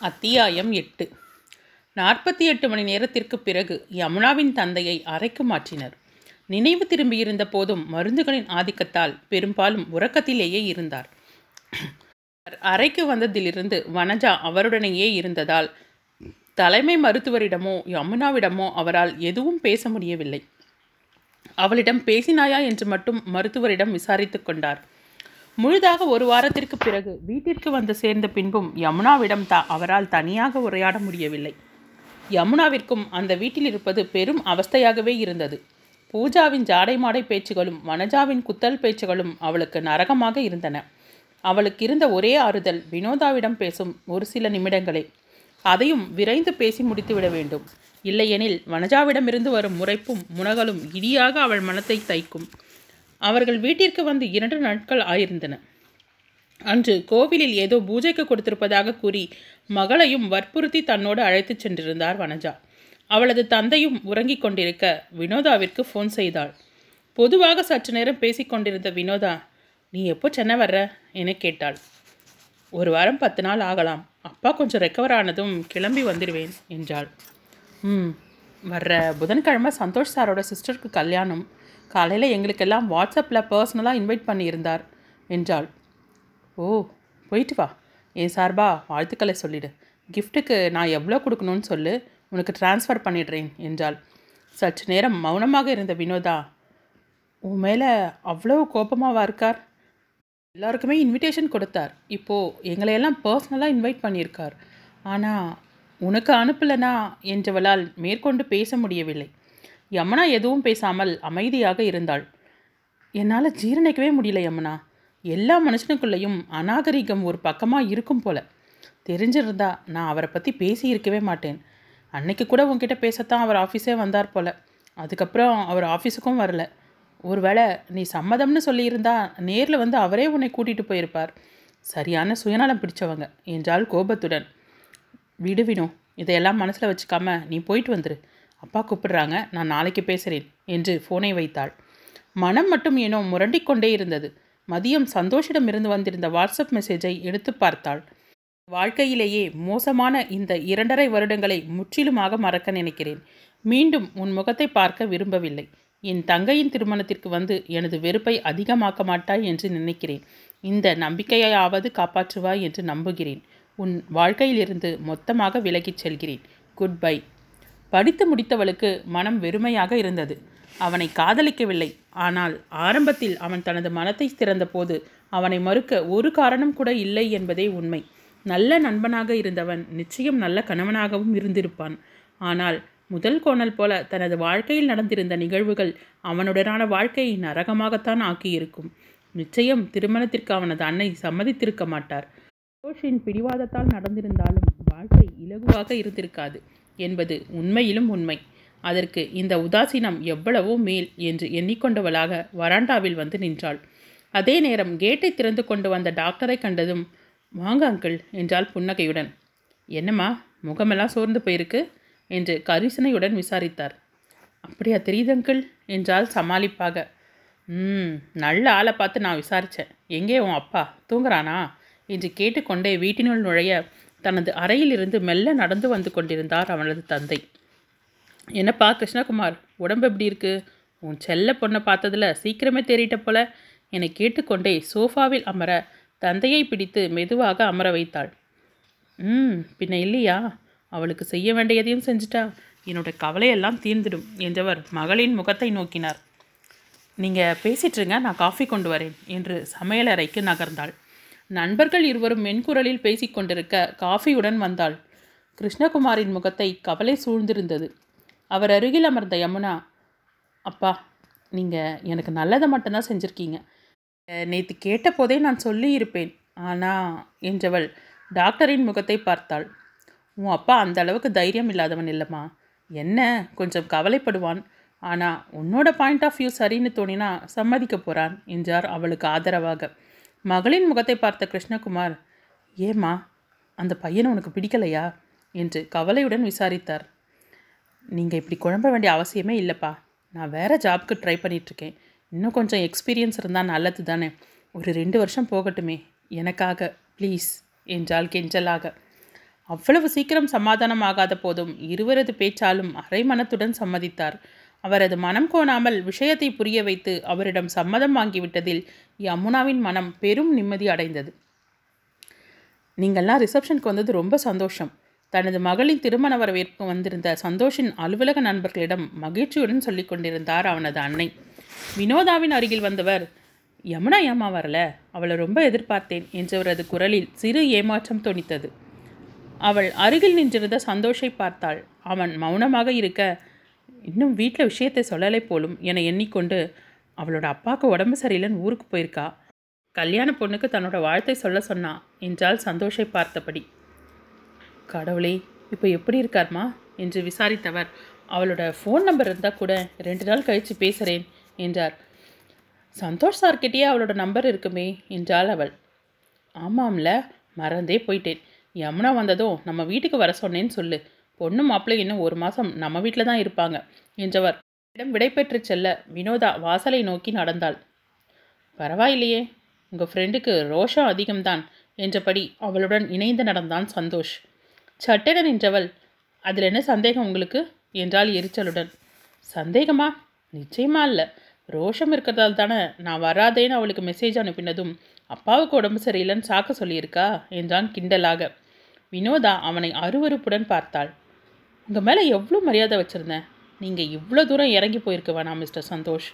அத்தியாயம் எட்டு. நாற்பத்தி எட்டு மணி நேரத்திற்கு பிறகு யமுனாவின் தந்தையை அறைக்கு மாற்றினர். நினைவு திரும்பியிருந்த போதும் மருந்துகளின் ஆதிக்கத்தால் பெரும்பாலும் உறக்கத்திலேயே இருந்தார். அறைக்கு வந்ததிலிருந்து வனஜா அவருடனேயே இருந்ததால் தலைமை மருத்துவரிடமோ யமுனாவிடமோ அவரால் எதுவும் பேச முடியவில்லை. அவளிடம் பேசினாயா? என்று மட்டும் மருத்துவரிடம் விசாரித்து கொண்டார். முழுதாக ஒரு வாரத்திற்கு பிறகு வீட்டிற்கு வந்து சேர்ந்த பின்பும் யமுனாவிடம் த அவரால் தனியாக உரையாட முடியவில்லை. யமுனாவிற்கும் அந்த வீட்டில் இருப்பது பெரும் அவஸ்தையாகவே இருந்தது. பூஜாவின் ஜாடை மாடை பேச்சுகளும் வனஜாவின் குத்தல் பேச்சுகளும் அவளுக்கு நரகமாக இருந்தன. அவளுக்கு இருந்த ஒரே ஆறுதல் வினோதாவிடம் பேசும் ஒரு சில நிமிடங்களே. அதையும் விரைந்து பேசி முடித்துவிட வேண்டும். இல்லையெனில் வனஜாவிடமிருந்து வரும் முறைப்பும் முனகலும் இடியாக அவள் மனத்தை தைக்கும். அவர்கள் வீட்டிற்கு வந்து இரண்டு நாட்கள் ஆயிருந்தன. அன்று கோவிலில் ஏதோ பூஜைக்கு கொடுத்திருப்பதாக கூறி மகளையும் வற்புறுத்தி தன்னோடு அழைத்துச் சென்றிருந்தார் வனஜா. அவளது தந்தையும் உறங்கிக் கொண்டிருக்க வினோதாவிற்கு ஃபோன் செய்தாள். பொதுவாக சற்று நேரம் பேசிக்கொண்டிருந்த வினோதா நீ எப்போ சென்னை வர்ற? என கேட்டாள். ஒரு வாரம் பத்து நாள் ஆகலாம். அப்பா கொஞ்சம் ரெக்கவர் ஆனதும் கிளம்பி வந்துடுவேன் என்றாள். ம் வர்ற புதன்கிழமை சந்தோஷ் சாரோட சிஸ்டருக்கு கல்யாணம். காலையில் எங்களுக்கெல்லாம் வாட்ஸ்அப்பில் பர்சனலாக இன்வைட் பண்ணியிருந்தார் என்றாள். ஓ போயிட்டு வா. என் சார்பா வாழ்த்துக்களை சொல்லிடு. கிஃப்ட்டுக்கு நான் எவ்வளோ கொடுக்கணும்னு சொல்லு. உனக்கு ட்ரான்ஸ்ஃபர் பண்ணிடுறேன் என்றாள். சற்று நேரம் மௌனமாக இருந்த வினோதா உன் மேலே அவ்வளோ கோபமாவா இருக்கார்? எல்லாருக்குமே இன்விடேஷன் கொடுத்தார். இப்போது எங்களையெல்லாம் பர்சனலாக இன்வைட் பண்ணியிருக்கார். ஆனால் உனக்கு அனுப்பலைனா என்றவளால் மேற்கொண்டு பேச முடியவில்லை. யமுனா எதுவும் பேசாமல் அமைதியாக இருந்தாள். என்னால் ஜீரணிக்கவே முடியல யமுனா. எல்லா மனுஷனுக்குள்ளேயும் அநாகரிகம் ஒரு பக்கமாக இருக்கும் போல. தெரிஞ்சிருந்தா நான் அவரை பற்றி பேசி இருக்கவே மாட்டேன். அன்னைக்கு கூட உங்ககிட்ட பேசத்தான் அவர் ஆஃபீஸே வந்தார் போல. அதுக்கப்புறம் அவர் ஆஃபீஸுக்கும் வரல. ஒருவேளை நீ சம்மதம்னு சொல்லியிருந்தா நேரில் வந்து அவரே உன்னை கூட்டிகிட்டு போயிருப்பார். சரியான சுயநலம் பிடிச்சவங்க. என்றால் கோபத்துடன். விடுவினோ இதையெல்லாம் மனசில் வச்சுக்காம நீ போயிட்டு வந்துரு. அப்பா கூப்பிடுறாங்க நான் நாளைக்கு பேசுகிறேன் என்று ஃபோனை வைத்தாள். மனம் மட்டும் ஏனோ முரண்டிக்கொண்டே இருந்தது. மதியம் சந்தோஷிடமிருந்து வந்திருந்த வாட்ஸ்அப் மெசேஜை எடுத்து பார்த்தாள். வாழ்க்கையிலேயே மோசமான இந்த இரண்டரை வருடங்களை முற்றிலுமாக மறக்க நினைக்கிறேன். மீண்டும் உன் முகத்தை பார்க்க விரும்பவில்லை. என் தங்கையின் திருமணத்திற்கு வந்து எனது வெறுப்பை அதிகமாக்க மாட்டாய் என்று நினைக்கிறேன். இந்த நம்பிக்கையாவது காப்பாற்றுவாய் என்று நம்புகிறேன். உன் வாழ்க்கையிலிருந்து மொத்தமாக விலகிச் செல்கிறேன். குட் பை படித்து முடித்தவளுக்கு மனம் வெறுமையாக இருந்தது. அவனை காதலிக்கவில்லை. ஆனால் ஆரம்பத்தில் அவன் தனது மனத்தை திறந்தபோது அவனை மறுக்க ஒரு காரணம் கூட இல்லை என்பதே உண்மை. நல்ல நண்பனாக இருந்தவன் நிச்சயம் நல்ல கணவனாகவும் இருந்திருப்பான். ஆனால் முதல் கோணல் போல தனது வாழ்க்கையில் நடந்திருந்த நிகழ்வுகள் அவனுடனான வாழ்க்கையை நரகமாகத்தான் ஆக்கியிருக்கும். நிச்சயம் திருமணத்திற்கு அவனது அன்னை சம்மதித்திருக்க மாட்டார். சந்தோஷின் பிடிவாதத்தால் நடந்திருந்தாலும் வாழ்க்கை இலகுவாக இருந்திருக்காது. என்பது உண்மையிலும் உண்மை. அதற்கு இந்த உதாசீனம் எவ்வளவோ மேல் என்று எண்ணிக்கொண்டவளாக வராண்டாவில் வந்து நின்றாள். அதே நேரம் கேட்டை திறந்து கொண்டு வந்த டாக்டரை கண்டதும் வாங்க அங்கிள் என்றாள் புன்னகையுடன். என்னம்மா முகமெல்லாம் சோர்ந்து போயிருக்கு? என்று கரிசனையுடன் விசாரித்தார். அப்படியா தெரியுது அங்கிள் என்றால் சமாளிப்பாக. ம் நல்ல ஆளை பார்த்து நான் விசாரித்தேன் எங்கே உன் அப்பா? தூங்குறானா? என்று கேட்டுக்கொண்டே வீட்டினுள் நுழைய தனது அறையிலிருந்து மெல்ல நடந்து வந்து கொண்டிருந்தார் அவனது தந்தை. என்னப்பா கிருஷ்ணகுமார் உடம்பு எப்படி இருக்கு? உன் செல்ல பொண்ணை பார்த்ததில் சீக்கிரமே தேறிட்ட போல. என்னை கேட்டுக்கொண்டே சோஃபாவில் அமர தந்தையை பிடித்து மெதுவாக அமர வைத்தாள். ம் பின்ன இல்லையா? அவளுக்கு செய்ய வேண்டியதையும் செஞ்சுட்டா? என்னோட கவலையெல்லாம் தீர்ந்துடும் என்றவர் மகளின் முகத்தை நோக்கினார். நீங்கள் பேசிட்டுருங்க நான் காஃபி கொண்டு வரேன் என்று சமையலறைக்கு நகர்ந்தாள். நண்பர்கள் இருவரும் மென்குரலில் பேசிக்கொண்டிருக்க காஃபியுடன் வந்தாள். கிருஷ்ணகுமாரின் முகத்தை கவலை சூழ்ந்திருந்தது. அவர் அருகில் அமர்ந்த யமுனா அப்பா நீங்கள் எனக்கு நல்லதை மட்டும்தான் செஞ்சுருக்கீங்க. நேற்று கேட்டபோதே நான் சொல்லியிருப்பேன். ஆனால் என்றவள் டாக்டரின் முகத்தை பார்த்தாள். உன் அப்பா அந்த அளவுக்கு தைரியம் இல்லாதவன் இல்லைம்மா. என்ன கொஞ்சம் கவலைப்படுவான். ஆனால் உன்னோட பாயிண்ட் ஆஃப் வியூ சரின்னு தோணினா சம்மதிக்க போகிறான் என்றார் அவளுக்கு ஆதரவாக. மகளின் முகத்தை பார்த்த கிருஷ்ணகுமார் ஏம்மா அந்த பையனை உனக்கு பிடிக்கலையா? என்று கவலையுடன் விசாரித்தார். நீங்கள் இப்படி குழம்ப வேண்டிய அவசியமே இல்லைப்பா. நான் வேறு ஜாப்க்கு ட்ரை பண்ணிகிட்ருக்கேன் இன்னும் கொஞ்சம் எக்ஸ்பீரியன்ஸ் இருந்தால் நல்லது தானே ஒரு ரெண்டு வருஷம் போகட்டுமே. எனக்காக ப்ளீஸ் என்றால் கெஞ்சலாக. அவ்வளவு சீக்கிரம் சமாதானமாகாத போதும் இருவரது பேச்சாலும் அரை மனத்துடன் சம்மதித்தார். அவரது மனம் கோணாமல் விஷயத்தை புரிய வைத்து அவரிடம் சம்மதம் வாங்கிவிட்டதில் யமுனாவின் மனம் பெரும் நிம்மதி அடைந்தது. நீங்கள்லாம் ரிசப்ஷனுக்கு வந்தது ரொம்ப சந்தோஷம். தனது மகளின் திருமண வரவேற்பு வந்திருந்த சந்தோஷின் அலுவலக நண்பர்களிடம் மகிழ்ச்சியுடன் சொல்லிக் கொண்டிருந்தார் அவனது அன்னை. வினோதாவின் அருகில் வந்தவர் யமுனா ஏமா வரல? அவளை ரொம்ப எதிர்பார்த்தேன் என்றவரது குரலில் சிறு ஏமாற்றம் தொனித்தது. அவள் அருகில் நின்றிருந்த சந்தோஷை பார்த்தாள். அவன் மௌனமாக இருக்க இன்னும் வீட்டில் விஷயத்தை சொல்லலை போலும் என எண்ணிக்கொண்டு அவளோட அப்பாவுக்கு உடம்பு சரியில்லைன்னு ஊருக்கு போயிருக்கா? கல்யாண பொண்ணுக்கு தன்னோட வாழ்த்தை சொல்ல சொன்னா என்றால் சந்தோஷை பார்த்தபடி. கடவுளே இப்போ எப்படி இருக்கார்மா? என்று விசாரித்தவர். அவளோட ஃபோன் நம்பர் இருந்தால் கூட ரெண்டு நாள் கழித்து பேசுகிறேன் என்றார். சந்தோஷ் சார்கிட்டயே அவளோட நம்பர் இருக்குமே என்றாள் அவள். ஆமாம்ல மறந்தே போயிட்டேன். யமுனா வந்ததும் நம்ம வீட்டுக்கு வர சொன்னேன்னு சொல்லு. பொண்ணு மாப்பிள்ளை இன்னும் ஒரு மாதம் நம்ம வீட்டில் தான் இருப்பாங்க. என்றவர் இடம் விடைபெற்று செல்ல வினோதா வாசலை நோக்கி நடந்தாள். பரவாயில்லையே உங்கள் ஃப்ரெண்டுக்கு ரோஷம் அதிகம்தான் என்றபடி அவளுடன் இணைந்து நடந்தான் சந்தோஷ். சட்டென நின்றவள் அதில் என்ன சந்தேகம் உங்களுக்கு? என்றால் எரிச்சலுடன். சந்தேகமா? நிச்சயமா இல்லை ரோஷம் இருக்கிறதால தானே நான் வராதேன்னு அவளுக்கு மெசேஜ் அனுப்பினதும் அப்பாவுக்கு உடம்பு சரியில்லைன்னு சாக்க சொல்லியிருக்கா? என்றான் கிண்டலாக. வினோதா அவனை அருவருப்புடன் பார்த்தாள். உங்கள் மேலே எவ்வளோ மரியாதை வச்சுருந்தேன். நீங்கள் இவ்வளோ தூரம் இறங்கி போயிருக்க வேணாம் மிஸ்டர் சந்தோஷ்.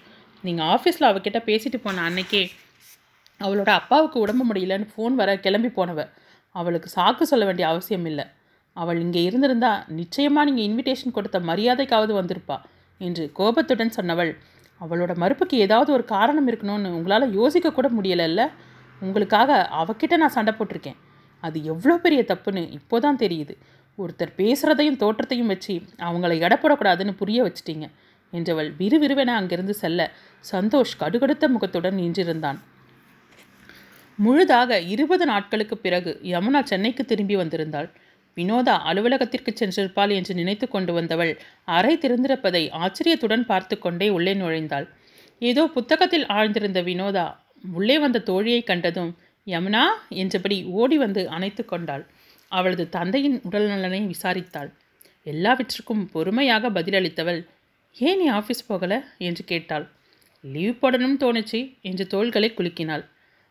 நீங்கள் ஆஃபீஸில் அவகிட்ட பேசிட்டு போன அன்னைக்கே அவளோட அப்பாவுக்கு உடம்பு முடியலன்னு ஃபோன் வர கிளம்பி போனவ. அவளுக்கு சாக்கு சொல்ல வேண்டிய அவசியம் இல்லை. அவள் இங்கே இருந்திருந்தா நிச்சயமாக நீங்கள் இன்விடேஷன் கொடுத்த மரியாதைக்காவது வந்திருப்பா என்று கோபத்துடன் சொன்னவள். அவளோட மறுப்புக்கு ஏதாவது ஒரு காரணம் இருக்கணும்னு உங்களால் யோசிக்க கூட முடியலைல்ல? உங்களுக்காக அவகிட்ட நான் சண்டை போட்டிருக்கேன். அது எவ்வளோ பெரிய தப்புன்னு இப்போதான் தெரியுது. ஒருத்தர் பேசுகிறதையும் தோற்றத்தையும் வச்சு அவங்கள எடப்படக்கூடாதுன்னு புரிய வச்சிட்டீங்க. என்றவள் விறுவிறுவென அங்கிருந்து செல்ல சந்தோஷ் கடுகடுத்த முகத்துடன் நின்றிருந்தான். முழுதாக இருபது நாட்களுக்கு பிறகு யமுனா சென்னைக்கு திரும்பி வந்திருந்தாள். வினோதா அலுவலகத்திற்கு சென்றிருப்பாள் என்று நினைத்து கொண்டு வந்தவள் அறை திறந்திருப்பதை ஆச்சரியத்துடன் பார்த்து கொண்டே உள்ளே நுழைந்தாள். ஏதோ புத்தகத்தில் ஆழ்ந்திருந்த வினோதா உள்ளே வந்த தோழியை கண்டதும் யமுனா! என்றபடி ஓடி வந்து அணைத்து கொண்டாள். அவளது தந்தையின் உடல்நலனை விசாரித்தாள். எல்லாவற்றுக்கும் பொறுமையாக பதிலளித்தவள் ஏன் நீ ஆஃபீஸ் போகலை? என்று கேட்டாள். லீவ் போடணும் தோணுச்சு என்று தோள்களை குலுக்கினாள்.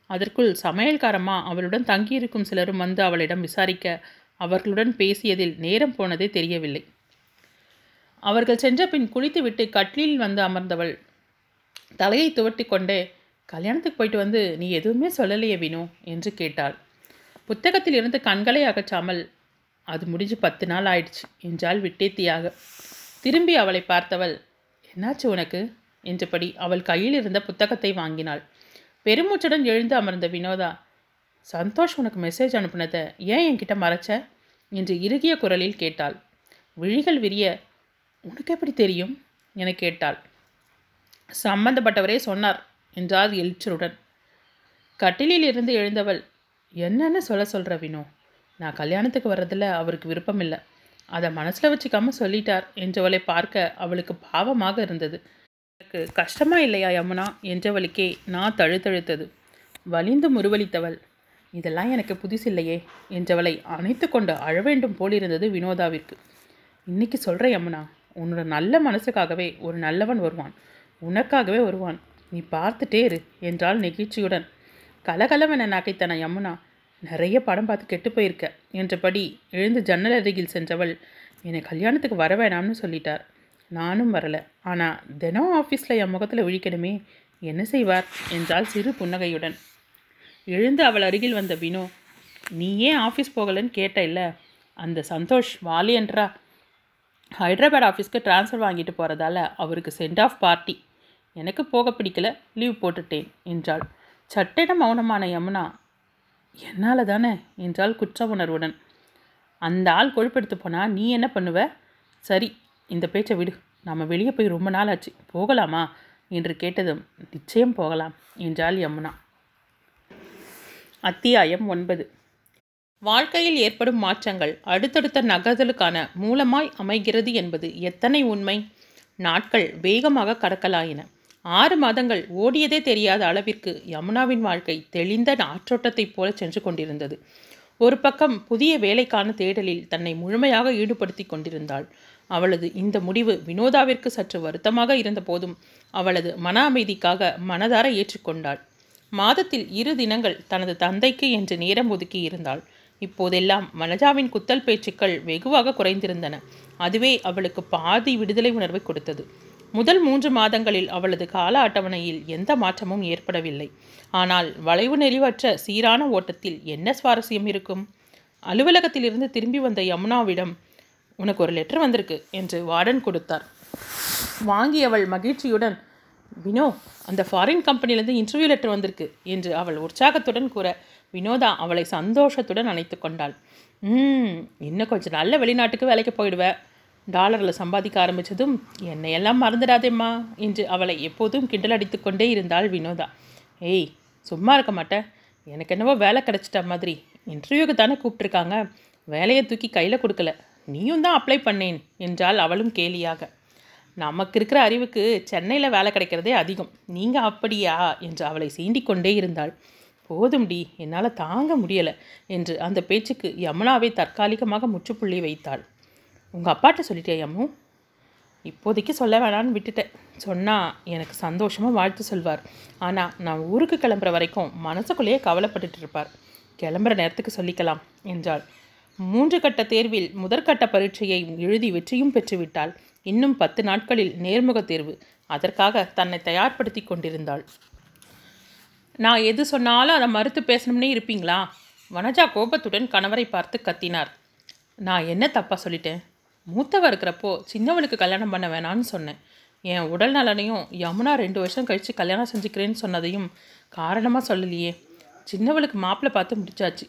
அதற்குள் சமையல்காரம்மா அவளுடன் தங்கியிருக்கும் சிலரும் வந்து அவளிடம் விசாரிக்க அவர்களுடன் பேசியதில் நேரம் போனதே தெரியவில்லை. அவர்கள் சென்ற பின் குளித்துவிட்டு கட்டிலில் வந்து அமர்ந்தவள் தலையை துவட்டி கொண்டே கல்யாணத்துக்கு போயிட்டு வந்து நீ எதுவுமே சொல்லலையே வினு என்று கேட்டாள். புத்தகத்தில் இருந்து கண்களை அகற்றாமல் அது முடிஞ்சு பத்து நாள் ஆயிடுச்சு. என்றாள் விட்டேத்தியாக திரும்பி அவளை பார்த்தவள் என்னாச்சு உனக்கு என்றபடி அவள் கையில் இருந்த புத்தகத்தை வாங்கினாள். பெருமூச்சுடன் எழுந்து அமர்ந்த வினோதா சந்தோஷ் உனக்கு மெசேஜ் அனுப்புனதை ஏன் என்கிட்ட மறைச்ச என்று இறுகிய குரலில் கேட்டாள். விழிகள் விரிய உனக்கு எப்படி தெரியும் என கேட்டாள். சம்பந்தப்பட்டவரே சொன்னார் என்றார் எழுச்சருடன் கட்டிலில் இருந்து எழுந்தவள் என்னன்னு சொல்ல சொல்கிற வினோ. நான் கல்யாணத்துக்கு வர்றதில் அவருக்கு விருப்பம் இல்லை. அதை மனசில் வச்சுக்காம சொல்லிட்டார் என்றவளை பார்க்க அவளுக்கு பாவமாக இருந்தது. எனக்கு கஷ்டமா இல்லையா யமுனா? என்றவளுக்கே நான் தழுத்தழுத்தது. வலிந்து முருவளித்தவள் இதெல்லாம் எனக்கு புதுசில்லையே என்றவளை அணைத்து கொண்டு அழவேண்டும் போலிருந்தது வினோதாவிற்கு. இன்னைக்கு சொல்கிற யமுனா உன்னோட நல்ல மனசுக்காகவே ஒரு நல்லவன் வருவான். உனக்காகவே வருவான். நீ பார்த்துட்டே இரு என்றாள் நெகிழ்ச்சியுடன். கலகலவென நகைத்தன யமுனா நிறைய படம் பார்த்து கெட்டு போயிருக்க. என்றபடி எழுந்து ஜன்னல் அருகில் சென்றவள் என்னை கல்யாணத்துக்கு வர வேணாம்னு சொல்லிட்டார். நானும் வரல. ஆனால் தினம் ஆஃபீஸில் என் முகத்தில் விழிக்கணுமே என்ன செய்வார்? என்றாள் சிறு புன்னகையுடன். எழுந்து அவள் அருகில் வந்த வினோ நீ ஏன் ஆஃபீஸ் போகலன்னு கேட்ட இல்லை? அந்த சந்தோஷ் வாலியன்றா ஹைதராபாத் ஆஃபீஸ்க்கு ட்ரான்ஸ்ஃபர் வாங்கிட்டு போகிறதால அவருக்கு சென்ட் ஆஃப் பார்ட்டி. எனக்கு போக பிடிக்கல லீவ் போட்டுட்டேன் என்றாள். சட்டென மௌனமான யமுனா என்னால் தானே என்றால் குற்ற உணர்வுடன் அந்த ஆள் கொழுப்பெடுத்து போனால் நீ என்ன பண்ணுவ? சரி இந்த பேச்சை விடு. நாம் வெளியே போய் ரொம்ப நாள் ஆச்சு போகலாமா? என்று கேட்டதும் நிச்சயம் போகலாம் என்றாள் யமுனா. அத்தியாயம் ஒன்பது. வாழ்க்கையில் ஏற்படும் மாற்றங்கள் அடுத்தடுத்த நகர்தலுக்கான மூலமாய் அமைகிறது என்பது எத்தனை உண்மை? நாட்கள் வேகமாக கடக்கலாயின. ஆறு மாதங்கள் ஓடியதே தெரியாத அளவிற்கு யமுனாவின் வாழ்க்கை தெளிந்த ஆற்றோட்டத்தைப் போல சென்று கொண்டிருந்தது. ஒரு பக்கம் புதிய வேலைக்கான தேடலில் தன்னை முழுமையாக ஈடுபடுத்தி கொண்டிருந்தாள். அவளது இந்த முடிவு வினோதாவிற்கு சற்று வருத்தமாக இருந்தபோதும் அவளது மன அமைதிக்காக மனதார ஏற்றுக்கொண்டாள். மாதத்தில் இரு தினங்கள் தனது தந்தைக்கு என்று நேரம் ஒதுக்கி இருந்தாள். இப்போதெல்லாம் மனஜாவின் குத்தல் பேச்சுக்கள் வெகுவாக குறைந்திருந்தன. அதுவே அவளுக்கு பாதி விடுதலை உணர்வை கொடுத்தது. முதல் மூன்று மாதங்களில் அவளது கால அட்டவணையில் எந்த மாற்றமும் ஏற்படவில்லை. ஆனால் வளைவு நெறிவற்ற சீரான ஓட்டத்தில் என்ன சுவாரஸ்யம் இருக்கும்? அலுவலகத்திலிருந்து திரும்பி வந்த யமுனாவிடம் உனக்கு ஒரு லெட்டர் வந்திருக்கு என்று வார்டன் கொடுத்தார். வாங்கியவள் மகிழ்ச்சியுடன் வினோ அந்த ஃபாரின் கம்பெனிலேருந்து இன்டர்வியூ லெட்டர் வந்திருக்கு என்று அவள் உற்சாகத்துடன் கூற வினோதா அவளை சந்தோஷத்துடன் அணைத்து கொண்டாள். இன்னும் கொஞ்சம் நல்ல வெளிநாட்டுக்கு வேலைக்கு போயிடுவேன் டாலரில் சம்பாதிக்க ஆரம்பித்ததும் என்னையெல்லாம் மறந்துடாதேம்மா என்று அவளை எப்போதும் கிண்டல் அடித்து கொண்டே இருந்தாள் வினோதா. ஏய் சும்மா இருக்க மாட்டேன் எனக்கு என்னவோ வேலை கிடச்சிட்ட மாதிரி. இன்டர்வியூக்கு தானே கூப்பிட்ருக்காங்க வேலையை தூக்கி கையில் கொடுக்கல. நீயும் தான் அப்ளை பண்ணேன் என்றால் அவளும் கேலியாக. நமக்கு இருக்கிற அறிவுக்கு சென்னையில் வேலை கிடைக்கிறதே அதிகம். நீங்கள் அப்படியா? என்று அவளை சீண்டிக்கொண்டே இருந்தாள். போதும்டி என்னால் தாங்க முடியலை என்று அந்த பேச்சுக்கு யமுனாவை தற்காலிகமாக முற்றுப்புள்ளி வைத்தாள். உங்கள் அப்பாட்ட சொல்லிட்டே அம்மு இப்போதைக்கு சொல்ல வேணான்னு விட்டுட்டேன். சொன்னால் எனக்கு சந்தோஷமாக வாழ்த்து சொல்வார். ஆனால் நான் ஊருக்கு கிளம்புற வரைக்கும் மனசுக்குள்ளேயே கவலைப்பட்டுட்டு இருப்பார். கிளம்புற நேரத்துக்கு சொல்லிக்கலாம் என்றாள். மூன்று கட்ட தேர்வில் முதற்கட்ட பரீட்சையை எழுதி வெற்றியும் பெற்றுவிட்டால் இன்னும் பத்து நாட்களில் நேர்முக தேர்வு. அதற்காக தன்னை தயார்படுத்தி கொண்டிருந்தாள். நான் எது சொன்னாலும் அதை மறுத்து பேசணும்னே இருப்பீங்களா? வனஜா கோபத்துடன் கணவரை பார்த்து கத்தினார். நான் என்ன தப்பாக சொல்லிட்டேன்? மூத்தவ இருக்கிறப்போ சின்னவளுக்கு கல்யாணம் பண்ண வேணான்னு சொன்னேன். என் உடல் நலனையும் யமுனா ரெண்டு வருஷம் கழித்து கல்யாணம் செஞ்சுக்கிறேன்னு சொன்னதையும் காரணமாக சொல்லலையே. சின்னவளுக்கு மாப்பிள்ளை பார்த்து முடிச்சாச்சு.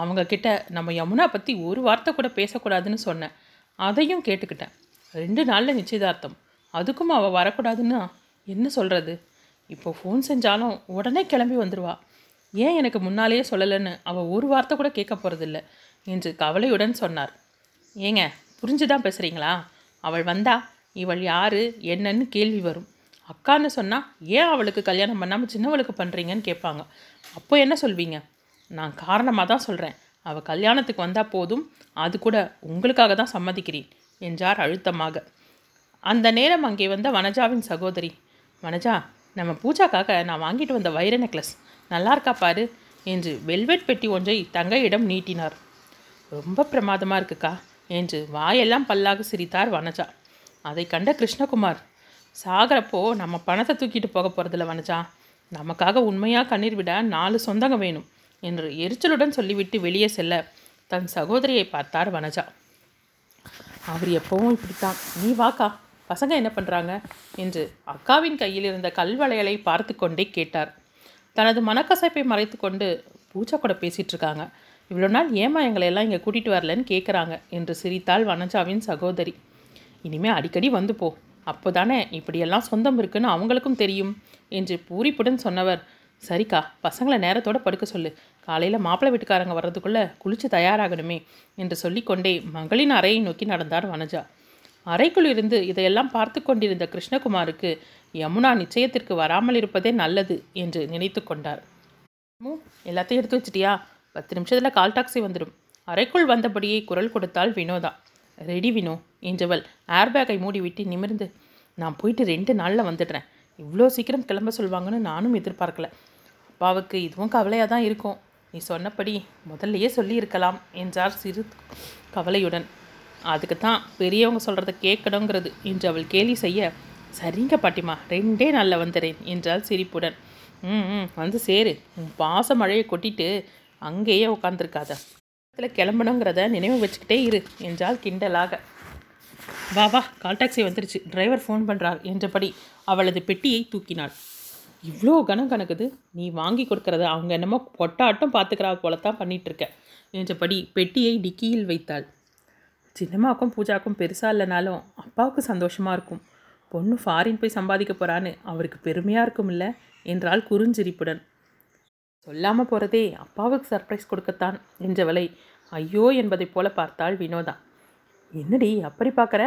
அவங்கக்கிட்ட நம்ம யமுனா பற்றி ஒரு வார்த்தை கூட பேசக்கூடாதுன்னு சொன்னேன். அதையும் கேட்டுக்கிட்டேன். ரெண்டு நாளில் நிச்சயதார்த்தம். அதுக்கும் அவள் வரக்கூடாதுன்னா என்ன சொல்கிறது இப்போ ஃபோன் செஞ்சாலும் உடனே கிளம்பி வந்துடுவா ஏன் எனக்கு முன்னாலேயே சொல்லலைன்னு அவள் ஒரு வார்த்தை கூட கேட்க போகிறதில்ல என்று கவலையுடன் சொன்னார். ஏங்க புரிஞ்சுதான் பேசுகிறீங்களா அவள் வந்தா இவள் யார்? என்னன்னு கேள்வி வரும். அக்கான்னு சொன்னால் ஏன் அவளுக்கு கல்யாணம் பண்ணாமல் சின்னவளுக்கு பண்ணுறீங்கன்னு கேட்பாங்க. அப்போ என்ன சொல்வீங்க? நான் காரணமாக தான் சொல்கிறேன் அவள் கல்யாணத்துக்கு வந்தால் போதும். அது கூட உங்களுக்காக தான் சம்மதிக்கிறேன் என்றார் அழுத்தமாக. அந்த நேரம் அங்கே வந்த வனஜாவின் சகோதரி வனஜா நம்ம பூஜாக்காக நான் வாங்கிட்டு வந்த வைர நெக்லஸ் நல்லா இருக்கா பாரு? என்று வெல்வெட் பெட்டி ஒன்றை தங்கையிடம் நீட்டினார். ரொம்ப பிரமாதமாக இருக்குக்கா. என்று வாயெல்லாம் பல்லாக சிரித்தார் வனஜா. அதை கண்ட கிருஷ்ணகுமார் சாகிறப்போ நம்ம பணத்தை தூக்கிட்டு போக போகிறதில்ல வனஜா. நமக்காக உண்மையாக கண்ணீர் விட நாலு சொந்தங்க வேணும் என்று எரிச்சலுடன் சொல்லிவிட்டு வெளியே செல்ல தன் சகோதரியை பார்த்தார் வனஜா. அவர் எப்பவும் இப்படித்தான். நீ வாக்கா. பசங்க என்ன பண்ணுறாங்க என்று அக்காவின் கையில் இருந்த கல்வளையலை பார்த்து கொண்டே கேட்டார். தனது மனக்கசப்பை மறைத்து கொண்டு பூஜா கூட பேசிகிட்டு இருக்காங்க. இவ்வளோ நாள் ஏமா எங்களை எல்லாம் இங்கே கூட்டிகிட்டு வரலன்னு கேட்குறாங்க என்று சிரித்தாள் வனஜாவின் சகோதரி. இனிமேல் அடிக்கடி வந்து போ. அப்போ தானே இப்படியெல்லாம் சொந்தம் இருக்குன்னு அவங்களுக்கும் தெரியும் என்று பூரிப்புடன் சொன்னவர். சரிக்கா பசங்களை நேரத்தோடு படுக்க சொல்லு. காலையில் மாப்பிள்ளை வீட்டுக்காரங்க வர்றதுக்குள்ளே குளித்து தயாராகணுமே என்று சொல்லிக்கொண்டே மகளின் அறையை நோக்கி நடந்தார் வனஜா. அறைக்குள் இருந்து இதையெல்லாம் பார்த்து கொண்டிருந்த கிருஷ்ணகுமாருக்கு யமுனா நிச்சயத்திற்கு வராமல் இருப்பதே நல்லது என்று நினைத்து கொண்டார். எல்லாத்தையும் எடுத்து வச்சிட்டியா? பத்து நிமிஷத்தில் கால் டாக்ஸி வந்துடும் அறைக்குள் வந்தபடியே குரல் கொடுத்தாள் வினோதா. ரெடி வினோ என்றவள் ஏர்பேக்கை மூடிவிட்டு நிமிர்ந்து. நான் போயிட்டு ரெண்டு நாளில் வந்துடுறேன். இவ்வளோ சீக்கிரம் கிளம்ப சொல்லுவாங்கன்னு நானும் எதிர்பார்க்கல. அப்பாவுக்கு இதுவும் கவலையாக தான் இருக்கும். நீ சொன்னபடி முதல்லையே சொல்லியிருக்கலாம் என்றார் சிறு கவலையுடன். அதுக்கு தான் பெரியவங்க சொல்கிறத கேட்கணுங்கிறது என்று அவள் கேலி செய்ய. சரிங்க பாட்டிமா ரெண்டே நாளில் வந்துடுறேன் என்றாள் சிரிப்புடன். ம் ம் வந்து சேரு. உன் பாச மழையை கொட்டிட்டு அங்கேயே உட்காந்துருக்காத இடத்துல கிளம்பணுங்கிறத நினைவு வச்சுக்கிட்டே இரு என்றால் கிண்டலாக. வா வா கால் டாக்ஸி வந்துருச்சு. டிரைவர் ஃபோன் பண்ணுறார் என்றபடி அவளது பெட்டியை தூக்கினாள். இவ்வளோ கணம் கணக்குது நீ வாங்கி கொடுக்கறத அவங்க என்னமோ கொட்டாட்டம் பார்த்துக்கிறா போல தான் பண்ணிகிட்ருக்க என்றபடி பெட்டியை டிக்கியில் வைத்தாள். சின்னம்மாவுக்கும் பூஜாக்கும் பெருசாக இல்லைனாலும் அப்பாவுக்கு சந்தோஷமாக இருக்கும். பொண்ணு ஃபாரின் போய் சம்பாதிக்க போகிறான்னு அவருக்கு பெருமையாக இருக்கும் இல்லை என்றால் குறுஞ்சிரிப்புடன். சொல்லாமல் போகிறதே அப்பாவுக்கு சர்ப்ரைஸ் கொடுக்கத்தான் என்றவளை ஐயோ என்பதைப் போல பார்த்தாள் வினோதா. என்னடி அப்படி பார்க்குற?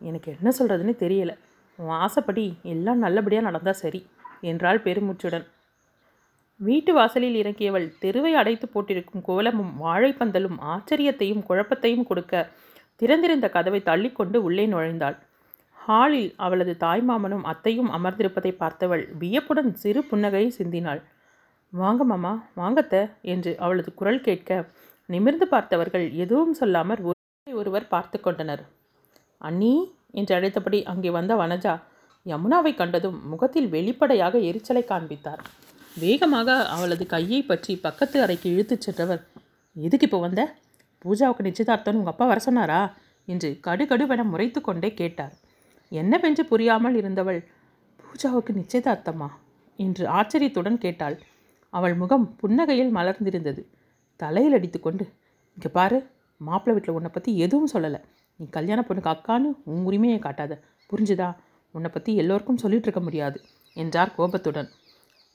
எனக்கு என்ன சொல்கிறதுன்னு தெரியலை. உன் ஆசைப்படி எல்லாம் நல்லபடியாக நடந்தால் சரி என்றாள் பெருமூச்சுடன். வீட்டு வாசலில் இறங்கியவள் தெருவை அடைத்து போட்டிருக்கும் கோலமும் வாழைப்பந்தலும் ஆச்சரியத்தையும் குழப்பத்தையும் கொடுக்க திறந்திருந்த கதவை தள்ளிக்கொண்டு உள்ளே நுழைந்தாள். ஹாலில் அவளது தாய்மாமனும் அத்தையும் அமர்ந்திருப்பதை பார்த்தவள் வியப்புடன் சிறு புன்னகையை சிந்தினாள். வாங்க மாமா வாங்கத்த என்று அவளது குரல் கேட்க நிமிர்ந்து பார்த்தவர்கள் எதுவும் சொல்லாமற் ஒருவரை ஒருவர் பார்த்து கொண்டனர். அண்ணி என்று அழைத்தபடி அங்கே வந்த வனஜா யமுனாவை கண்டதும் முகத்தில் வெளிப்படையாக எரிச்சலை காண்பித்தார். வேகமாக அவளது கையை பற்றி பக்கத்து அறைக்கு இழுத்துச் சென்றவர் எதுக்கு இப்போ வந்த? பூஜாவுக்கு நிச்சயதார்த்தம் உங்கள் அப்பா வர சொன்னாரா? என்று கடுகடுவென முறைத்து கொண்டே கேட்டார். என்னவென்று புரியாமல் இருந்தவள் பூஜாவுக்கு நிச்சயதார்த்தமா? என்று ஆச்சரியத்துடன் கேட்டாள். அவள் முகம் புன்னகையில் மலர்ந்திருந்தது. தலையில் அடித்துக்கொண்டு இங்கே பாரு மாப்பிள்ளை வீட்டில் உன்னை பற்றி எதுவும் சொல்லலை. நீ கல்யாண பொண்ணுக்கு அக்கான்னு உன் உரிமையை காட்டாத. புரிஞ்சுதா? உன்னை பற்றி எல்லோருக்கும் சொல்லிட்டு இருக்க முடியாது என்றார் கோபத்துடன்.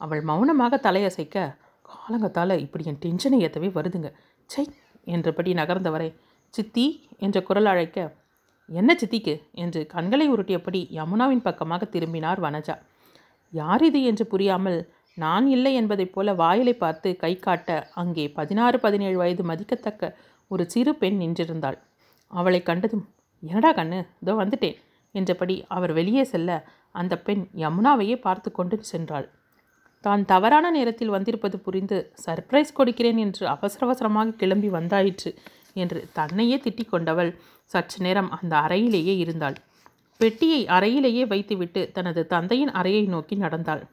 அவள் மௌனமாக தலையசைக்க காலங்கத்தால் இப்படி என் டென்ஷனை ஏற்றவே வருதுங்க. சை என்றபடி நகர்ந்தவரை சித்தி! என்ற குரல் அழைக்க என்ன சித்திக்கு? என்று கண்களை உருட்டியபடி யமுனாவின் பக்கமாக திரும்பினார் வனஜா. யார் இது? என்று புரியாமல் நான் இல்லை என்பதைப் போல வாயிலை பார்த்து கை காட்ட அங்கே பதினாறு பதினேழு வயது மதிக்கத்தக்க ஒரு சிறு பெண் நின்றிருந்தாள். அவளை கண்டதும் என்னடா கண்ணு இதோ வந்துட்டேன் என்றபடி அவர் வெளியே செல்ல அந்த பெண் யமுனாவையே பார்த்து கொண்டு சென்றாள். தான் தவறான நேரத்தில் வந்திருப்பது புரிந்து சர்ப்ரைஸ் கொடுக்கிறேன் என்று அவசர அவசரமாக கிளம்பி வந்தாயிற்று என்று தன்னையே திட்டிக் கொண்டவள் சற்று நேரம் அந்த அறையிலேயே இருந்தாள். பெட்டியை அறையிலேயே வைத்துவிட்டு தனது தந்தையின் அறையை நோக்கி நடந்தாள்.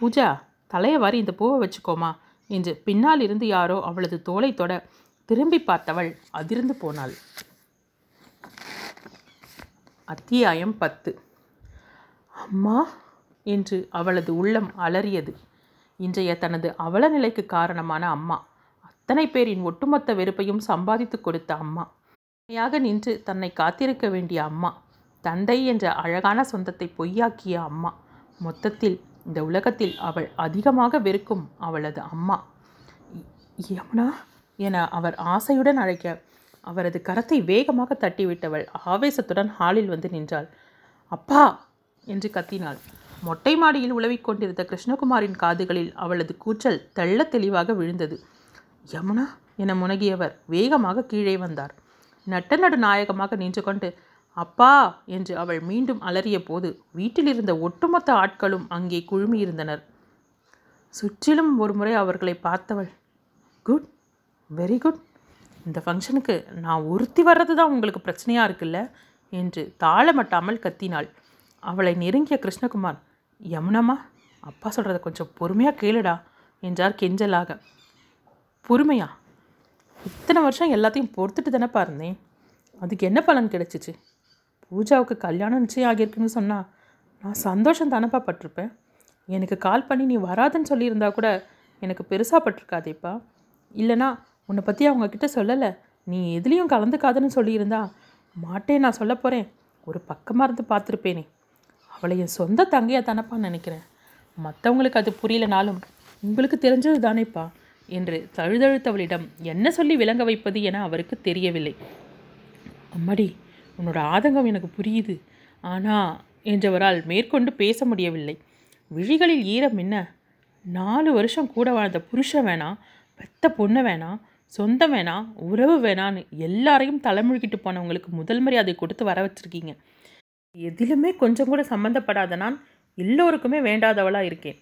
பூஜா தலையை வாரி இந்த பூவை வச்சுக்கோமா என்று பின்னால் இருந்து யாரோ அவளது தோலை தொட திரும்பி பார்த்தவள் அதிர்ந்து போனாள். அத்தியாயம் பத்து. அம்மா! என்று அவளது உள்ளம் அலறியது. இன்றைய தனது அவல நிலைக்கு காரணமான அம்மா அத்தனை பேரின் ஒட்டுமொத்த வெறுப்பையும் சம்பாதித்து கொடுத்த அம்மா. உண்மையாக நின்று தன்னை காத்திருக்க வேண்டிய அம்மா தந்தை என்ற அழகான சொந்தத்தை பொய்யாக்கிய அம்மா. மொத்தத்தில் இந்த உலகத்தில் அவள் அதிகமாக வெறுக்கும் அவளது அம்மா. யமுனா என அவர் ஆசையுடன் அழைக்க அவரது கரத்தை வேகமாக தட்டிவிட்டவள் ஆவேசத்துடன் ஹாலில் வந்து நின்றாள். அப்பா! என்று கத்தினாள். மொட்டை மாடியில் உலவிக் கொண்டிருந்த கிருஷ்ணகுமாரின் காதுகளில் அவளது கூச்சல் தெள்ள தெளிவாக விழுந்தது. யமுனா என முனகியவர் வேகமாக கீழே வந்தார். நட்ட நடு நாயகமாக நின்று கொண்டு அப்பா என்று அவள் மீண்டும் அலறிய போது வீட்டில் இருந்த ஒட்டுமொத்த ஆட்களும் அங்கே குழுமியிருந்தனர். சுற்றிலும் ஒரு முறை அவர்களை பார்த்தவள் குட் வெரி குட். இந்த ஃபங்க்ஷனுக்கு நான் ஒருத்தி வர்றது தான் உங்களுக்கு பிரச்சனையாக இருக்குல்ல? என்று தாளமட்டாமல் கத்தினாள். அவளை நெருங்கிய கிருஷ்ணகுமார் யமுனம்மா அப்பா சொல்கிறத கொஞ்சம் பொறுமையாக கேளுடா என்றார் கெஞ்சலாக. பொறுமையா? இத்தனை வருஷம் எல்லாத்தையும் பொறுத்துட்டு தானேப்பா இருந்தேன். அதுக்கு என்ன பலன் கிடைச்சிச்சு? பூஜாவுக்கு கல்யாணம் நிச்சயம் ஆகியிருக்குன்னு சொன்னால் நான் சந்தோஷம் தானப்பா பட்டிருப்பேன். எனக்கு கால் பண்ணி நீ வராதுன்னு சொல்லியிருந்தா கூட எனக்கு பெருசாக பட்டிருக்காதேப்பா. இல்லைனா உன்னை பற்றி அவங்கக்கிட்ட சொல்லலை நீ எதுலேயும் கலந்துக்காதுன்னு சொல்லியிருந்தா மாட்டேன் நான் சொல்ல போகிறேன் ஒரு பக்கமாக இருந்து பார்த்துருப்பேனே. அவளை என் சொந்த தங்கையாக தானப்பா நினைக்கிறேன். மற்றவங்களுக்கு அது புரியலனாலும் உங்களுக்கு தெரிஞ்சது தானேப்பா என்று தழுதழுத்தவளிடம் என்ன சொல்லி விளங்க வைப்பது என அவருக்கு தெரியவில்லை. அம்மாடி உன்னோட ஆதங்கம் எனக்கு புரியுது. ஆனா என்றவரால் மேற்கொண்டு பேச முடியவில்லை. விழிகளில் ஈரம் என்ன? நாலு வருஷம் கூட வாழ்ந்த புருஷன் வேணாம் பெத்த பொண்ணு வேணாம் சொந்தம் வேணாம் உறவு வேணான்னு எல்லாரையும் தலைமுழுகிட்டு போனவங்களுக்கு முதல் மரியாதை கொடுத்து வர வச்சுருக்கீங்க. எதிலுமே கொஞ்சம் கூட சம்மந்தப்படாத நான் எல்லோருக்குமே வேண்டாதவளாக இருக்கேன்.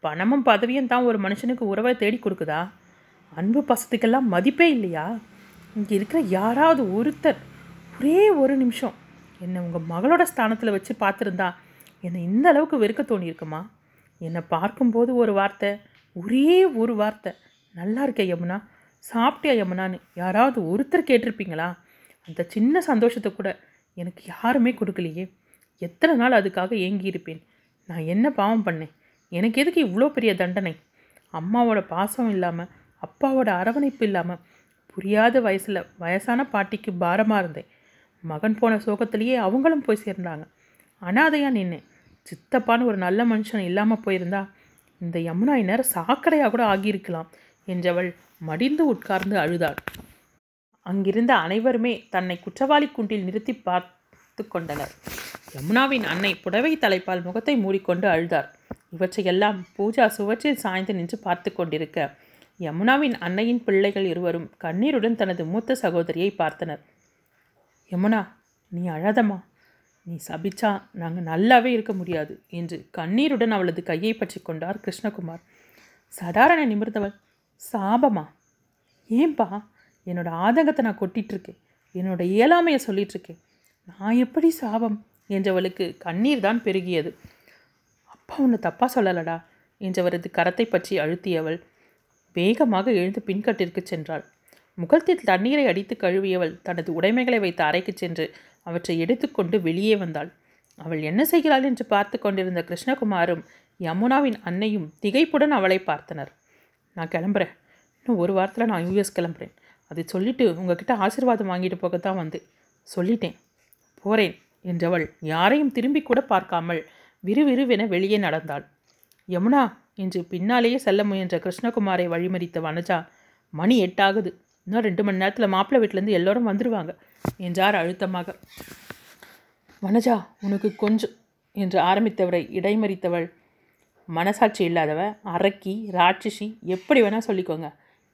பணமும் பதவியும் தான் ஒரு மனுஷனுக்கு உறவை தேடி கொடுக்குதா? அன்பு பசத்துக்கெல்லாம் மதிப்பே இல்லையா? இங்கே இருக்கிற யாராவது ஒருத்தர் ஒரே ஒரு நிமிஷம். என்னை உங்கள் மகளோட ஸ்தானத்தில் வச்சு பார்த்துருந்தா என்னை இந்த அளவுக்கு வெறுக்க தோணியிருக்குமா? என்னை பார்க்கும்போது ஒரு வார்த்தை ஒரே ஒரு வார்த்தை. நல்லா இருக்க யமுனா சாப்பிட்டியா யமுனான்னு யாராவது ஒருத்தர் கேட்டிருப்பீங்களா? அந்த சின்ன சந்தோஷத்தை கூட எனக்கு யாருமே கொடுக்கலையே. எத்தனை நாள் அதுக்காக ஏங்கியிருப்பேன். நான் என்ன பாவம் பண்ணேன்? எனக்கு எதுக்கு இவ்வளோ பெரிய தண்டனை? அம்மாவோட பாசம் இல்லாமல் அப்பாவோட அரவணைப்பு இல்லாமல் புரியாத வயசில் வயசான பாட்டிக்கு பாரமாக இருந்தேன். மகன் போன சோகத்திலேயே அவங்களும் போய் சேர்ந்தாங்க. அனாதையாக நின்னேன் சித்தப்பான்னு ஒரு நல்ல மனுஷன் இல்லாமல் போயிருந்தா இந்த யமுனா இந்நேரம் சாக்கடையாக கூட ஆகியிருக்கலாம் என்றவள் மடிந்து உட்கார்ந்து அழுதாள். அங்கிருந்த அனைவருமே தன்னை குற்றவாளி குண்டில் நிறுத்தி பார்த்து கொண்டனர். யமுனாவின் அன்னை புடவை தலைப்பால் முகத்தை மூடிக்கொண்டு அழுதார் இவற்றையெல்லாம் பூஜா சுவற்றில் சாய்ந்து நின்று பார்த்து கொண்டிருக்க யமுனாவின் அன்னையின் பிள்ளைகள் இருவரும் கண்ணீருடன் தனது மூத்த சகோதரியை பார்த்தனர். யமுனா நீ அழாதம்மா. நீ சபிச்சா நாங்கள் நல்லாவே இருக்க முடியாது என்று கண்ணீருடன் அவளது கையை பற்றி கொண்டார் கிருஷ்ணகுமார். சடாரண நிமிர்ந்தவள். சாபமா? ஏன்பா? என்னோட ஆதங்கத்தை நான் கொட்டிகிட்ருக்கேன் என்னோட இயலாமையை சொல்லிட்டு இருக்கேன் நான் எப்படி சாபம்? என்றவளுக்கு கண்ணீர் தான் பெருகியது. அப்பா உன்னை தப்பாக சொல்லலடா என்றவரது கரத்தை பற்றி அழுத்தியவள் வேகமாக எழுந்து பின்கட்டிற்கு சென்றாள். முகத்தில் தண்ணீரை அடித்து கழுவியவள் தனது உடைமைகளை வைத்த அறைக்கு சென்று அவற்றை எடுத்துக்கொண்டு வெளியே வந்தாள். அவள் என்ன செய்கிறாள் என்று பார்த்து கொண்டிருந்த கிருஷ்ணகுமாரும் யமுனாவின் அன்னையும் திகைப்புடன் அவளை பார்த்தனர். நான் கிளம்புறேன். இன்னும் ஒரு வாரத்தில் நான் யூஎஸ் கிளம்புறேன். அதை சொல்லிட்டு உங்ககிட்ட ஆசீர்வாதம் வாங்கிட்டு போகத்தான் வந்து. சொல்லிட்டேன். போறேன் என்றவள் யாரையும் திரும்பி கூட பார்க்காமல் விறுவிறுவென வெளியே நடந்தாள். யமுனா என்று பின்னாலேயே செல்ல முயன்ற கிருஷ்ணகுமாரை வழிமறித்த வனஜா மணி எட்டாகுது. இன்னும் ரெண்டு மணி நேரத்தில் மாப்பிள்ளை வீட்டிலேருந்து எல்லோரும் வந்துடுவாங்க என்றார் அழுத்தமாக. வனஜா உனக்கு கொஞ்சம் என்று ஆரம்பித்தவரை இடைமறித்தவள். மனசாட்சி இல்லாதவ அரக்கி ராட்சசி எப்படி வேணால் சொல்லிக்கோங்க.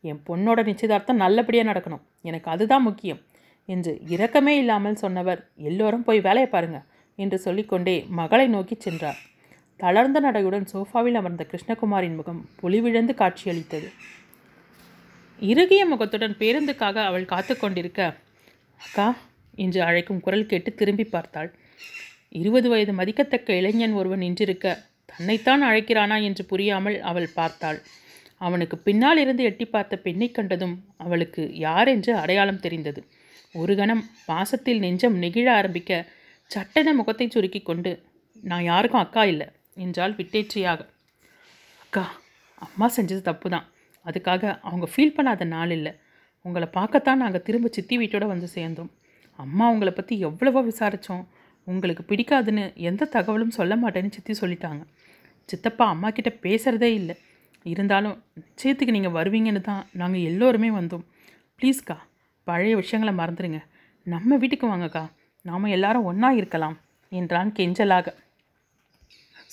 என் பொண்ணோட நிச்சயதார்த்தம் நல்லபடியாக நடக்கணும். எனக்கு அதுதான் முக்கியம் என்று இரக்கமே இல்லாமல் சொன்னவர். எல்லோரும் போய் வேலையை பாருங்கள் என்று சொல்லிக்கொண்டே மகளை நோக்கி சென்றார். தளர்ந்த நடையுடன் சோஃபாவில் அமர்ந்த கிருஷ்ணகுமாரின் முகம் பொலிவிழந்து காட்சியளித்தது. இறுகிய முகத்துடன் பேருந்துக்காக அவள் காத்து கொண்டிருக்க அக்கா என்று அழைக்கும் குரல் கேட்டு திரும்பி பார்த்தாள். இருபது வயது மதிக்கத்தக்க இளைஞன் ஒருவன் நின்றிருக்க தன்னைத்தான் அழைக்கிறானா? என்று புரியாமல் அவள் பார்த்தாள். அவனுக்கு பின்னால் இருந்து எட்டி பார்த்த பெண்ணை கண்டதும் அவளுக்கு யார் என்று அடையாளம் தெரிந்தது. ஒரு கணம் பாசத்தில் நெஞ்சம் நெகிழ ஆரம்பிக்க சட்டென முகத்தை சுருக்கி கொண்டு நான் யாருக்கும் அக்கா இல்லை என்றால் விட்டேற்றியாக. அக்கா அம்மா செஞ்சது தப்பு தான் அதுக்காக அவங்க ஃபீல் பண்ணாத நாள் இல்லை. உங்களை பார்க்கத்தான் நாங்கள் திரும்ப சித்தி வீட்டோட வந்து சேர்ந்தோம். அம்மா உங்களை பற்றி எவ்வளவோ விசாரித்தோம் உங்களுக்கு பிடிக்காதுன்னு எந்த தகவலும் சொல்ல மாட்டேன்னு சித்தி சொல்லிட்டாங்க. சித்தப்பா அம்மா கிட்ட பேசுகிறதே இல்லை. இருந்தாலும் நிச்சயத்துக்கு நீங்கள் வருவீங்கன்னு தான் நாங்கள் எல்லோருமே வந்தோம். ப்ளீஸ்க்கா பழைய விஷயங்களை மறந்துடுங்க நம்ம வீட்டுக்கு வாங்கக்கா. நாம் எல்லாரும் ஒன்றா இருக்கலாம் என்றான் கெஞ்சலாக.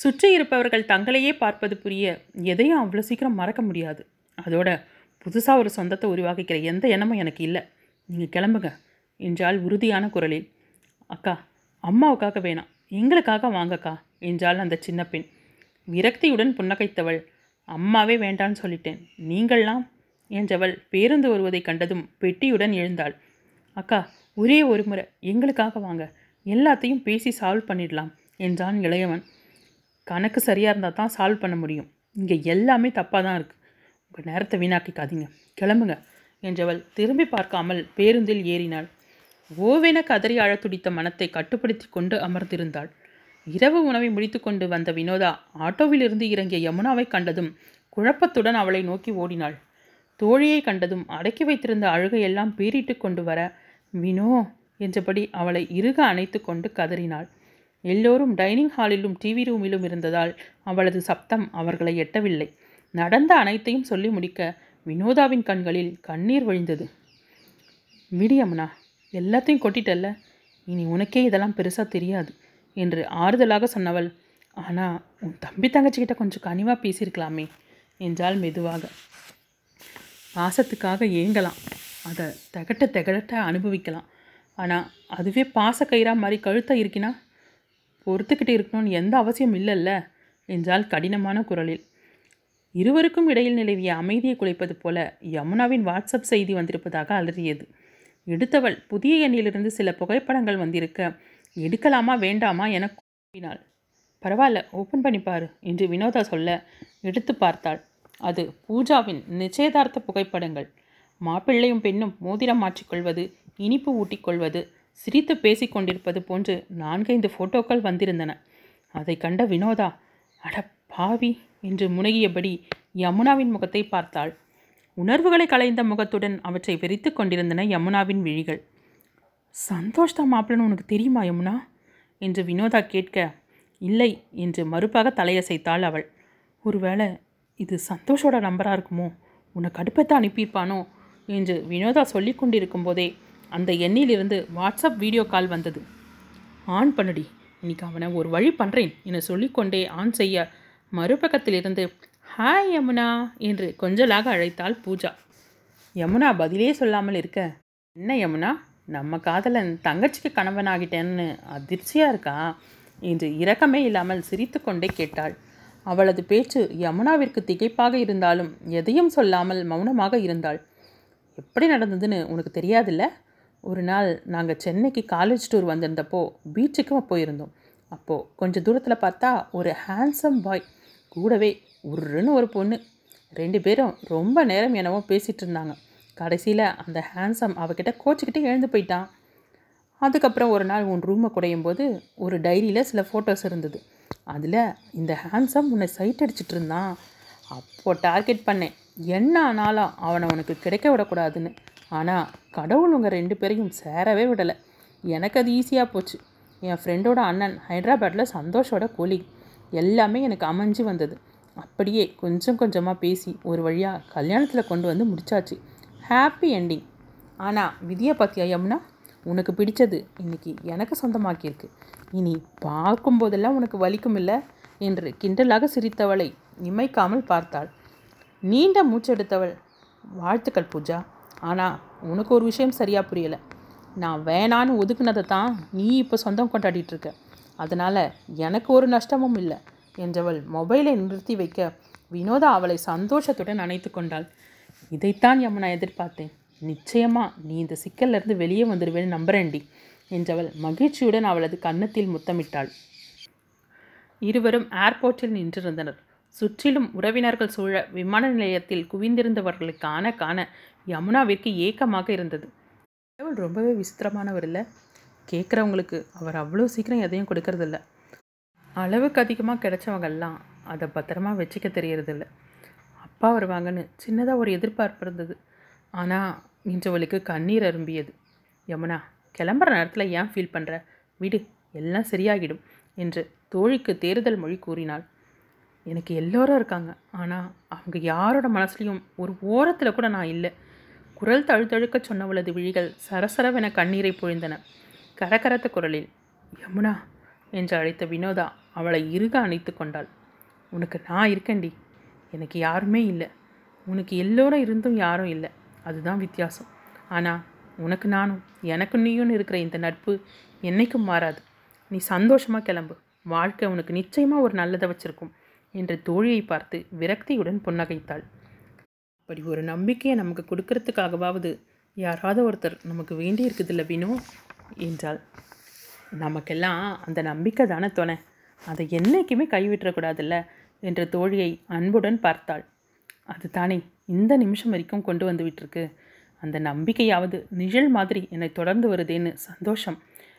சுற்றி இருப்பவர்கள் தங்களையே பார்ப்பது புரிய எதையும் அவ்வளோ சீக்கிரம் மறக்க முடியாது. அதோட புதுசாக ஒரு சொந்தத்தை உருவாக்கிக்கிற எந்த எண்ணமும் எனக்கு இல்லை. நீங்கள் கிளம்புங்க. என்றால் உறுதியான குரலில். அக்கா அம்மாவுக்காக வேணாம். எங்களுக்காக வாங்கக்கா என்றாள் அந்த சின்ன பெண். விரக்தியுடன் புன்னகைத்தவள். அம்மாவே வேண்டான்னு சொல்லிட்டேன். நீங்கள்லாம்? என்றவள் பேருந்து வருவதை கண்டதும் பெட்டியுடன் எழுந்தாள். அக்கா ஒரே ஒரு முறை. எங்களுக்காக வாங்க. எல்லாத்தையும் பேசி சால்வ் பண்ணிடலாம் என்றான் இளையவன். கணக்கு சரியாக இருந்தால் தான் சால்வ் பண்ண முடியும். இங்கே எல்லாமே தப்பாக தான் இருக்குது உங்கள் நேரத்தை வீணாக்கிக்காதீங்க. கிளம்புங்க என்றவள் திரும்பி பார்க்காமல் பேருந்தில் ஏறினாள். ஓவென கதறி அழத் துடித்த மனத்தை கட்டுப்படுத்தி கொண்டு அமர்ந்திருந்தாள். இரவு உணவை முடித்துக்கொண்டு வந்த வினோதா ஆட்டோவிலிருந்து இறங்கிய யமுனாவை கண்டதும் குழப்பத்துடன் அவளை நோக்கி ஓடினாள். தோழியை கண்டதும் அடக்கி வைத்திருந்த அழுகையெல்லாம் பீறிட்டு கொண்டு வர வினோ என்றபடி அவளை இறுக அணைத்து கொண்டு கதறினாள். எல்லோரும் டைனிங் ஹாலிலும் டிவி ரூமிலும் இருந்ததால் அவளது சப்தம் அவர்களை எட்டவில்லை. நடந்த அனைத்தையும் சொல்லி முடிக்க வினோதாவின் கண்களில் கண்ணீர் வழிந்தது. விடியம்னா எல்லாத்தையும் கொட்டிட்டல்ல. இனி உனக்கே இதெல்லாம் பெருசாக தெரியாது என்று ஆறுதலாக சொன்னவள். ஆனால் உன் தம்பி தங்கச்சிக்கிட்ட கொஞ்சம் கனிவாக பேசியிருக்கலாமே என்றால் மெதுவாக. பாசத்துக்காக ஏங்கலாம். அதை திகட்ட திகட்ட அனுபவிக்கலாம். ஆனால் அதுவே பாச கயிறா மாதிரி கழுத்தை இருக்கினா பொறுத்துக்கிட்டு இருக்கணும்னு எந்த அவசியம் இல்லைல்ல என்றால் கடினமான குரலில். இருவருக்கும் இடையில் நிலவிய அமைதியை குலைப்பது போல யமுனாவின் வாட்ஸ்அப் செய்தி வந்திருப்பதாக அலறியது. எடுத்தவள் புதிய எண்ணிலிருந்து சில புகைப்படங்கள் வந்திருக்க எடுக்கலாமா வேண்டாமா என கூறினாள். பரவாயில்ல ஓப்பன் பண்ணி என்று வினோதா சொல்ல எடுத்து பார்த்தாள். அது பூஜாவின் நிச்சயதார்த்த புகைப்படங்கள். மாப்பிள்ளையும் பெண்ணும் மோதிரம் மாற்றிக்கொள்வது இனிப்பு ஊட்டிக்கொள்வது சிரித்து பேசிக்கொண்டிருப்பது போன்று நான்கைந்து ஃபோட்டோக்கள் வந்திருந்தன. அதை கண்ட வினோதா அட பாவி என்று முனகியபடி யமுனாவின் முகத்தை பார்த்தாள். உணர்வுகளை கலைந்த முகத்துடன் அவற்றை வெறித்து கொண்டிருந்தன யமுனாவின் விழிகள். சந்தோஷ் தான் மாப்பிள்ளன்னு உனக்கு தெரியுமா யமுனா? என்று வினோதா கேட்க இல்லை என்று மறுப்பாக தலையசைத்தாள் அவள். ஒருவேளை இது சந்தோஷோட நம்பராக இருக்குமோ? உன்னை கடுப்பத்தை அனுப்பியிருப்பானோ? என்று வினோதா சொல்லி கொண்டிருக்கும் போதே அந்த எண்ணிலிருந்து வாட்ஸ்அப் வீடியோ கால் வந்தது. ஆன் பண்ணுடி இன்னைக்கு அவனை ஒரு வழி பண்ணுறேன் என சொல்லிக்கொண்டே ஆன் செய்ய மறுபக்கத்திலிருந்து ஹாய் யமுனா என்று கொஞ்சலாக அழைத்தாள் பூஜா. யமுனா பதிலே சொல்லாமல் இருக்க. என்ன யமுனா? நம்ம காதலன் தங்கச்சிக்கு கணவனாகிட்டேன்னு அதிர்ச்சியாக இருக்கா? என்று இரக்கமே இல்லாமல் சிரித்து கொண்டே கேட்டாள். அவளது பேச்சு யமுனாவிற்கு திகைப்பாக இருந்தாலும் எதையும் சொல்லாமல் மௌனமாக இருந்தாள். எப்படி நடந்ததுன்னு உனக்கு தெரியாதுல்ல? ஒரு நாள் நாங்கள் சென்னைக்கு காலேஜ் டூர் வந்திருந்தப்போ பீச்சுக்கு போயிருந்தோம். அப்போது கொஞ்சம் தூரத்தில் பார்த்தா ஒரு ஹேண்ட்ஸம் பாய் கூடவே உருன்னு ஒரு பொண்ணு. ரெண்டு பேரும் ரொம்ப நேரம் என்னவோ பேசிகிட்டு இருந்தாங்க. கடைசியில் அந்த ஹேண்ட்ஸம் அவகிட்ட கோச்சிக்கிட்டே எழுந்து போயிட்டான். அதுக்கப்புறம் ஒரு நாள் உன் ரூமை குடையும் போது ஒரு டைரியில் சில ஃபோட்டோஸ் இருந்தது. அதில் இந்த ஹேண்ட்ஸம் உன்னை சைட் அடிச்சிட்டு இருந்தான். அப்போது டார்கெட் பண்ணேன். என்ன ஆனாலும் அவனை உனக்கு கிடைக்க விடக்கூடாதுன்னு. ஆனால் கடவுள் உங்கள் ரெண்டு பேரையும் சேரவே விடலை. எனக்கு அது ஈஸியாக போச்சு. என் ஃப்ரெண்டோட அண்ணன் ஹைதராபாத்தில் சந்தோஷோட கோலி. எல்லாமே எனக்கு அமைஞ்சு வந்தது. அப்படியே கொஞ்சம் கொஞ்சமாக பேசி ஒரு வழியாக கல்யாணத்தில் கொண்டு வந்து முடிச்சாச்சு. ஹாப்பி என்டிங் ஆனால் விதியை பார்த்தியா யமுனா? உனக்கு பிடிச்சது இன்றைக்கி எனக்கு சொந்தமாக்கியிருக்கு. இனி பார்க்கும்போதெல்லாம் உனக்கு வலிக்கும் இல்லை என்று கிண்டலாக சிரித்தவளை இமைக்காமல் பார்த்தாள். நீண்ட மூச்செடுத்தவள் வாழ்த்துக்கள் பூஜா. ஆனால் உனக்கு ஒரு விஷயம் சரியாக புரியலை. நான் வேணான்னு ஒதுக்குனதை தான் நீ இப்போ சொந்தம் கொண்டாடிட்டு இருக்க. அதனால் எனக்கு ஒரு நஷ்டமும் இல்லை. என்றவள் மொபைலை நிறுத்தி வைக்க வினோதா அவளை சந்தோஷத்துடன் அணைத்து கொண்டாள். இதைத்தான் யமுனா எதிர்பார்த்தேன். நிச்சயமாக நீ இந்த சிக்கல்லேருந்து வெளியே வந்துடுவேன்னு நம்புறேன்டி என்றவள் மகிழ்ச்சியுடன் அவளது கன்னத்தில் முத்தமிட்டாள். இருவரும் ஏர்போர்ட்டில் நின்றிருந்தனர். சுற்றிலும் உறவினர்கள் சூழ விமான நிலையத்தில் குவிந்திருந்தவர்களை காண காண யமுனாவிற்கு ஏக்கமாக இருந்தது. ரொம்பவே விசித்திரமானவர் இல்லை. கேட்குறவங்களுக்கு அவர் அவ்வளோ சீக்கிரம் எதையும் கொடுக்கறதில்ல. அளவுக்கு அதிகமாக கிடைச்சவங்கெல்லாம் அதை பத்திரமா வச்சுக்க தெரியறதில்ல. அப்பா வருவாங்கன்னு சின்னதாக ஒரு எதிர்பார்ப்பு இருந்தது. ஆனால் இன்றவளுக்கு கண்ணீர் அரும்பியது. யமுனா கிளம்புற நேரத்தில் ஏன் ஃபீல் பண்ணுற விடு எல்லாம் சரியாகிடும் என்று தோழிக்கு தேறுதல் மொழி கூறினாள். எனக்கு எல்லோரும் இருக்காங்க. ஆனால் அவங்க யாரோட மனசுலையும் ஒரு ஓரத்தில் கூட நான் இல்லை. குரல் தழுத்தழுக்க சொன்னவளது விழிகள் சரசரவென கண்ணீரை பொழிந்தன. கரகரத்த குரலில் யமுனா என்று அழைத்த வினோதா அவளை இறுக அணைத்து கொண்டாள். உனக்கு நான் இருக்கேன்டி. எனக்கு யாருமே இல்லை. உனக்கு எல்லோரும் இருந்தும் யாரும் இல்லை. அதுதான் வித்தியாசம். ஆனால் உனக்கு நானும் எனக்கு நீயும் இருக்கிற இந்த நட்பு என்னைக்கும் மாறாது. நீ சந்தோஷமாக கிளம்பு. வாழ்க்கை உனக்கு நிச்சயமாக ஒரு நல்லதை வச்சிருக்கும் என்று தோழியை பார்த்து விரக்தியுடன் புன்னகைத்தாள். அப்படி ஒரு நம்பிக்கையை நமக்கு கொடுக்கறதுக்காகவாவது யாராவது ஒருத்தர் நமக்கு வேண்டி இருக்குதில்ல வினோ? என்றாள். நமக்கெல்லாம் அந்த நம்பிக்கை தானே துணை. அதை என்றைக்குமே கைவிட்டுறக்கூடாதுல்ல? என்ற தோழியை அன்புடன் பார்த்தாள். அது தானே இந்த நிமிஷம் வரைக்கும் கொண்டு வந்து விட்டுருக்கு. அந்த நம்பிக்கையாவது நிழல் மாதிரி என்னை தொடர்ந்து வருதேன்னு சந்தோஷம்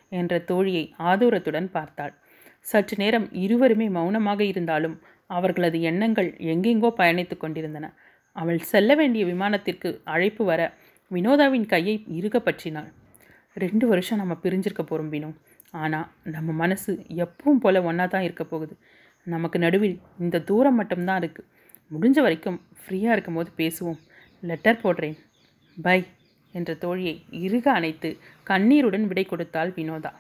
என்ற தோழியை ஆதூரத்துடன் பார்த்தாள். சற்று நேரம் இருவருமே மௌனமாக இருந்தாலும் அவர்களது எண்ணங்கள் எங்கெங்கோ பயணித்து கொண்டிருந்தன. அவள் செல்ல வேண்டிய விமானத்திற்கு அழைப்பு வர வினோதாவின் கையை இறுக பற்றினாள். ரெண்டு வருஷம் நம்ம பிரிஞ்சிருக்க போகிறோம் வினோ ஆனால் நம்ம மனசு எப்பவும் போல் ஒன்றா தான் இருக்க போகுது. நமக்கு நடுவில் இந்த தூரம் மட்டும்தான் இருக்குது முடிஞ்ச வரைக்கும் ஃப்ரீயாக இருக்கும்போது பேசுவோம். லெட்டர் போடுறேன். பை என்ற தோழியை இறுக அணைத்து கண்ணீருடன் விடை கொடுத்தாள் வினோதா.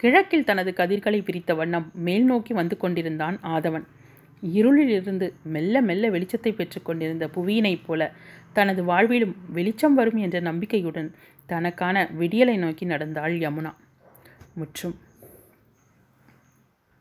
கிழக்கில் தனது கதிர்களை விரித்த வண்ணம் மேல் நோக்கி வந்து கொண்டிருந்தான் ஆதவன். இருளிலிருந்து மெல்ல மெல்ல வெளிச்சத்தை பெற்றுக்கொண்டிருந்த புவியினைப் போல தனது வாழ்விலும் வெளிச்சம் வரும் என்ற நம்பிக்கையுடன் தனக்கான விடியலை நோக்கி நடந்தாள் யமுனா. முற்றும்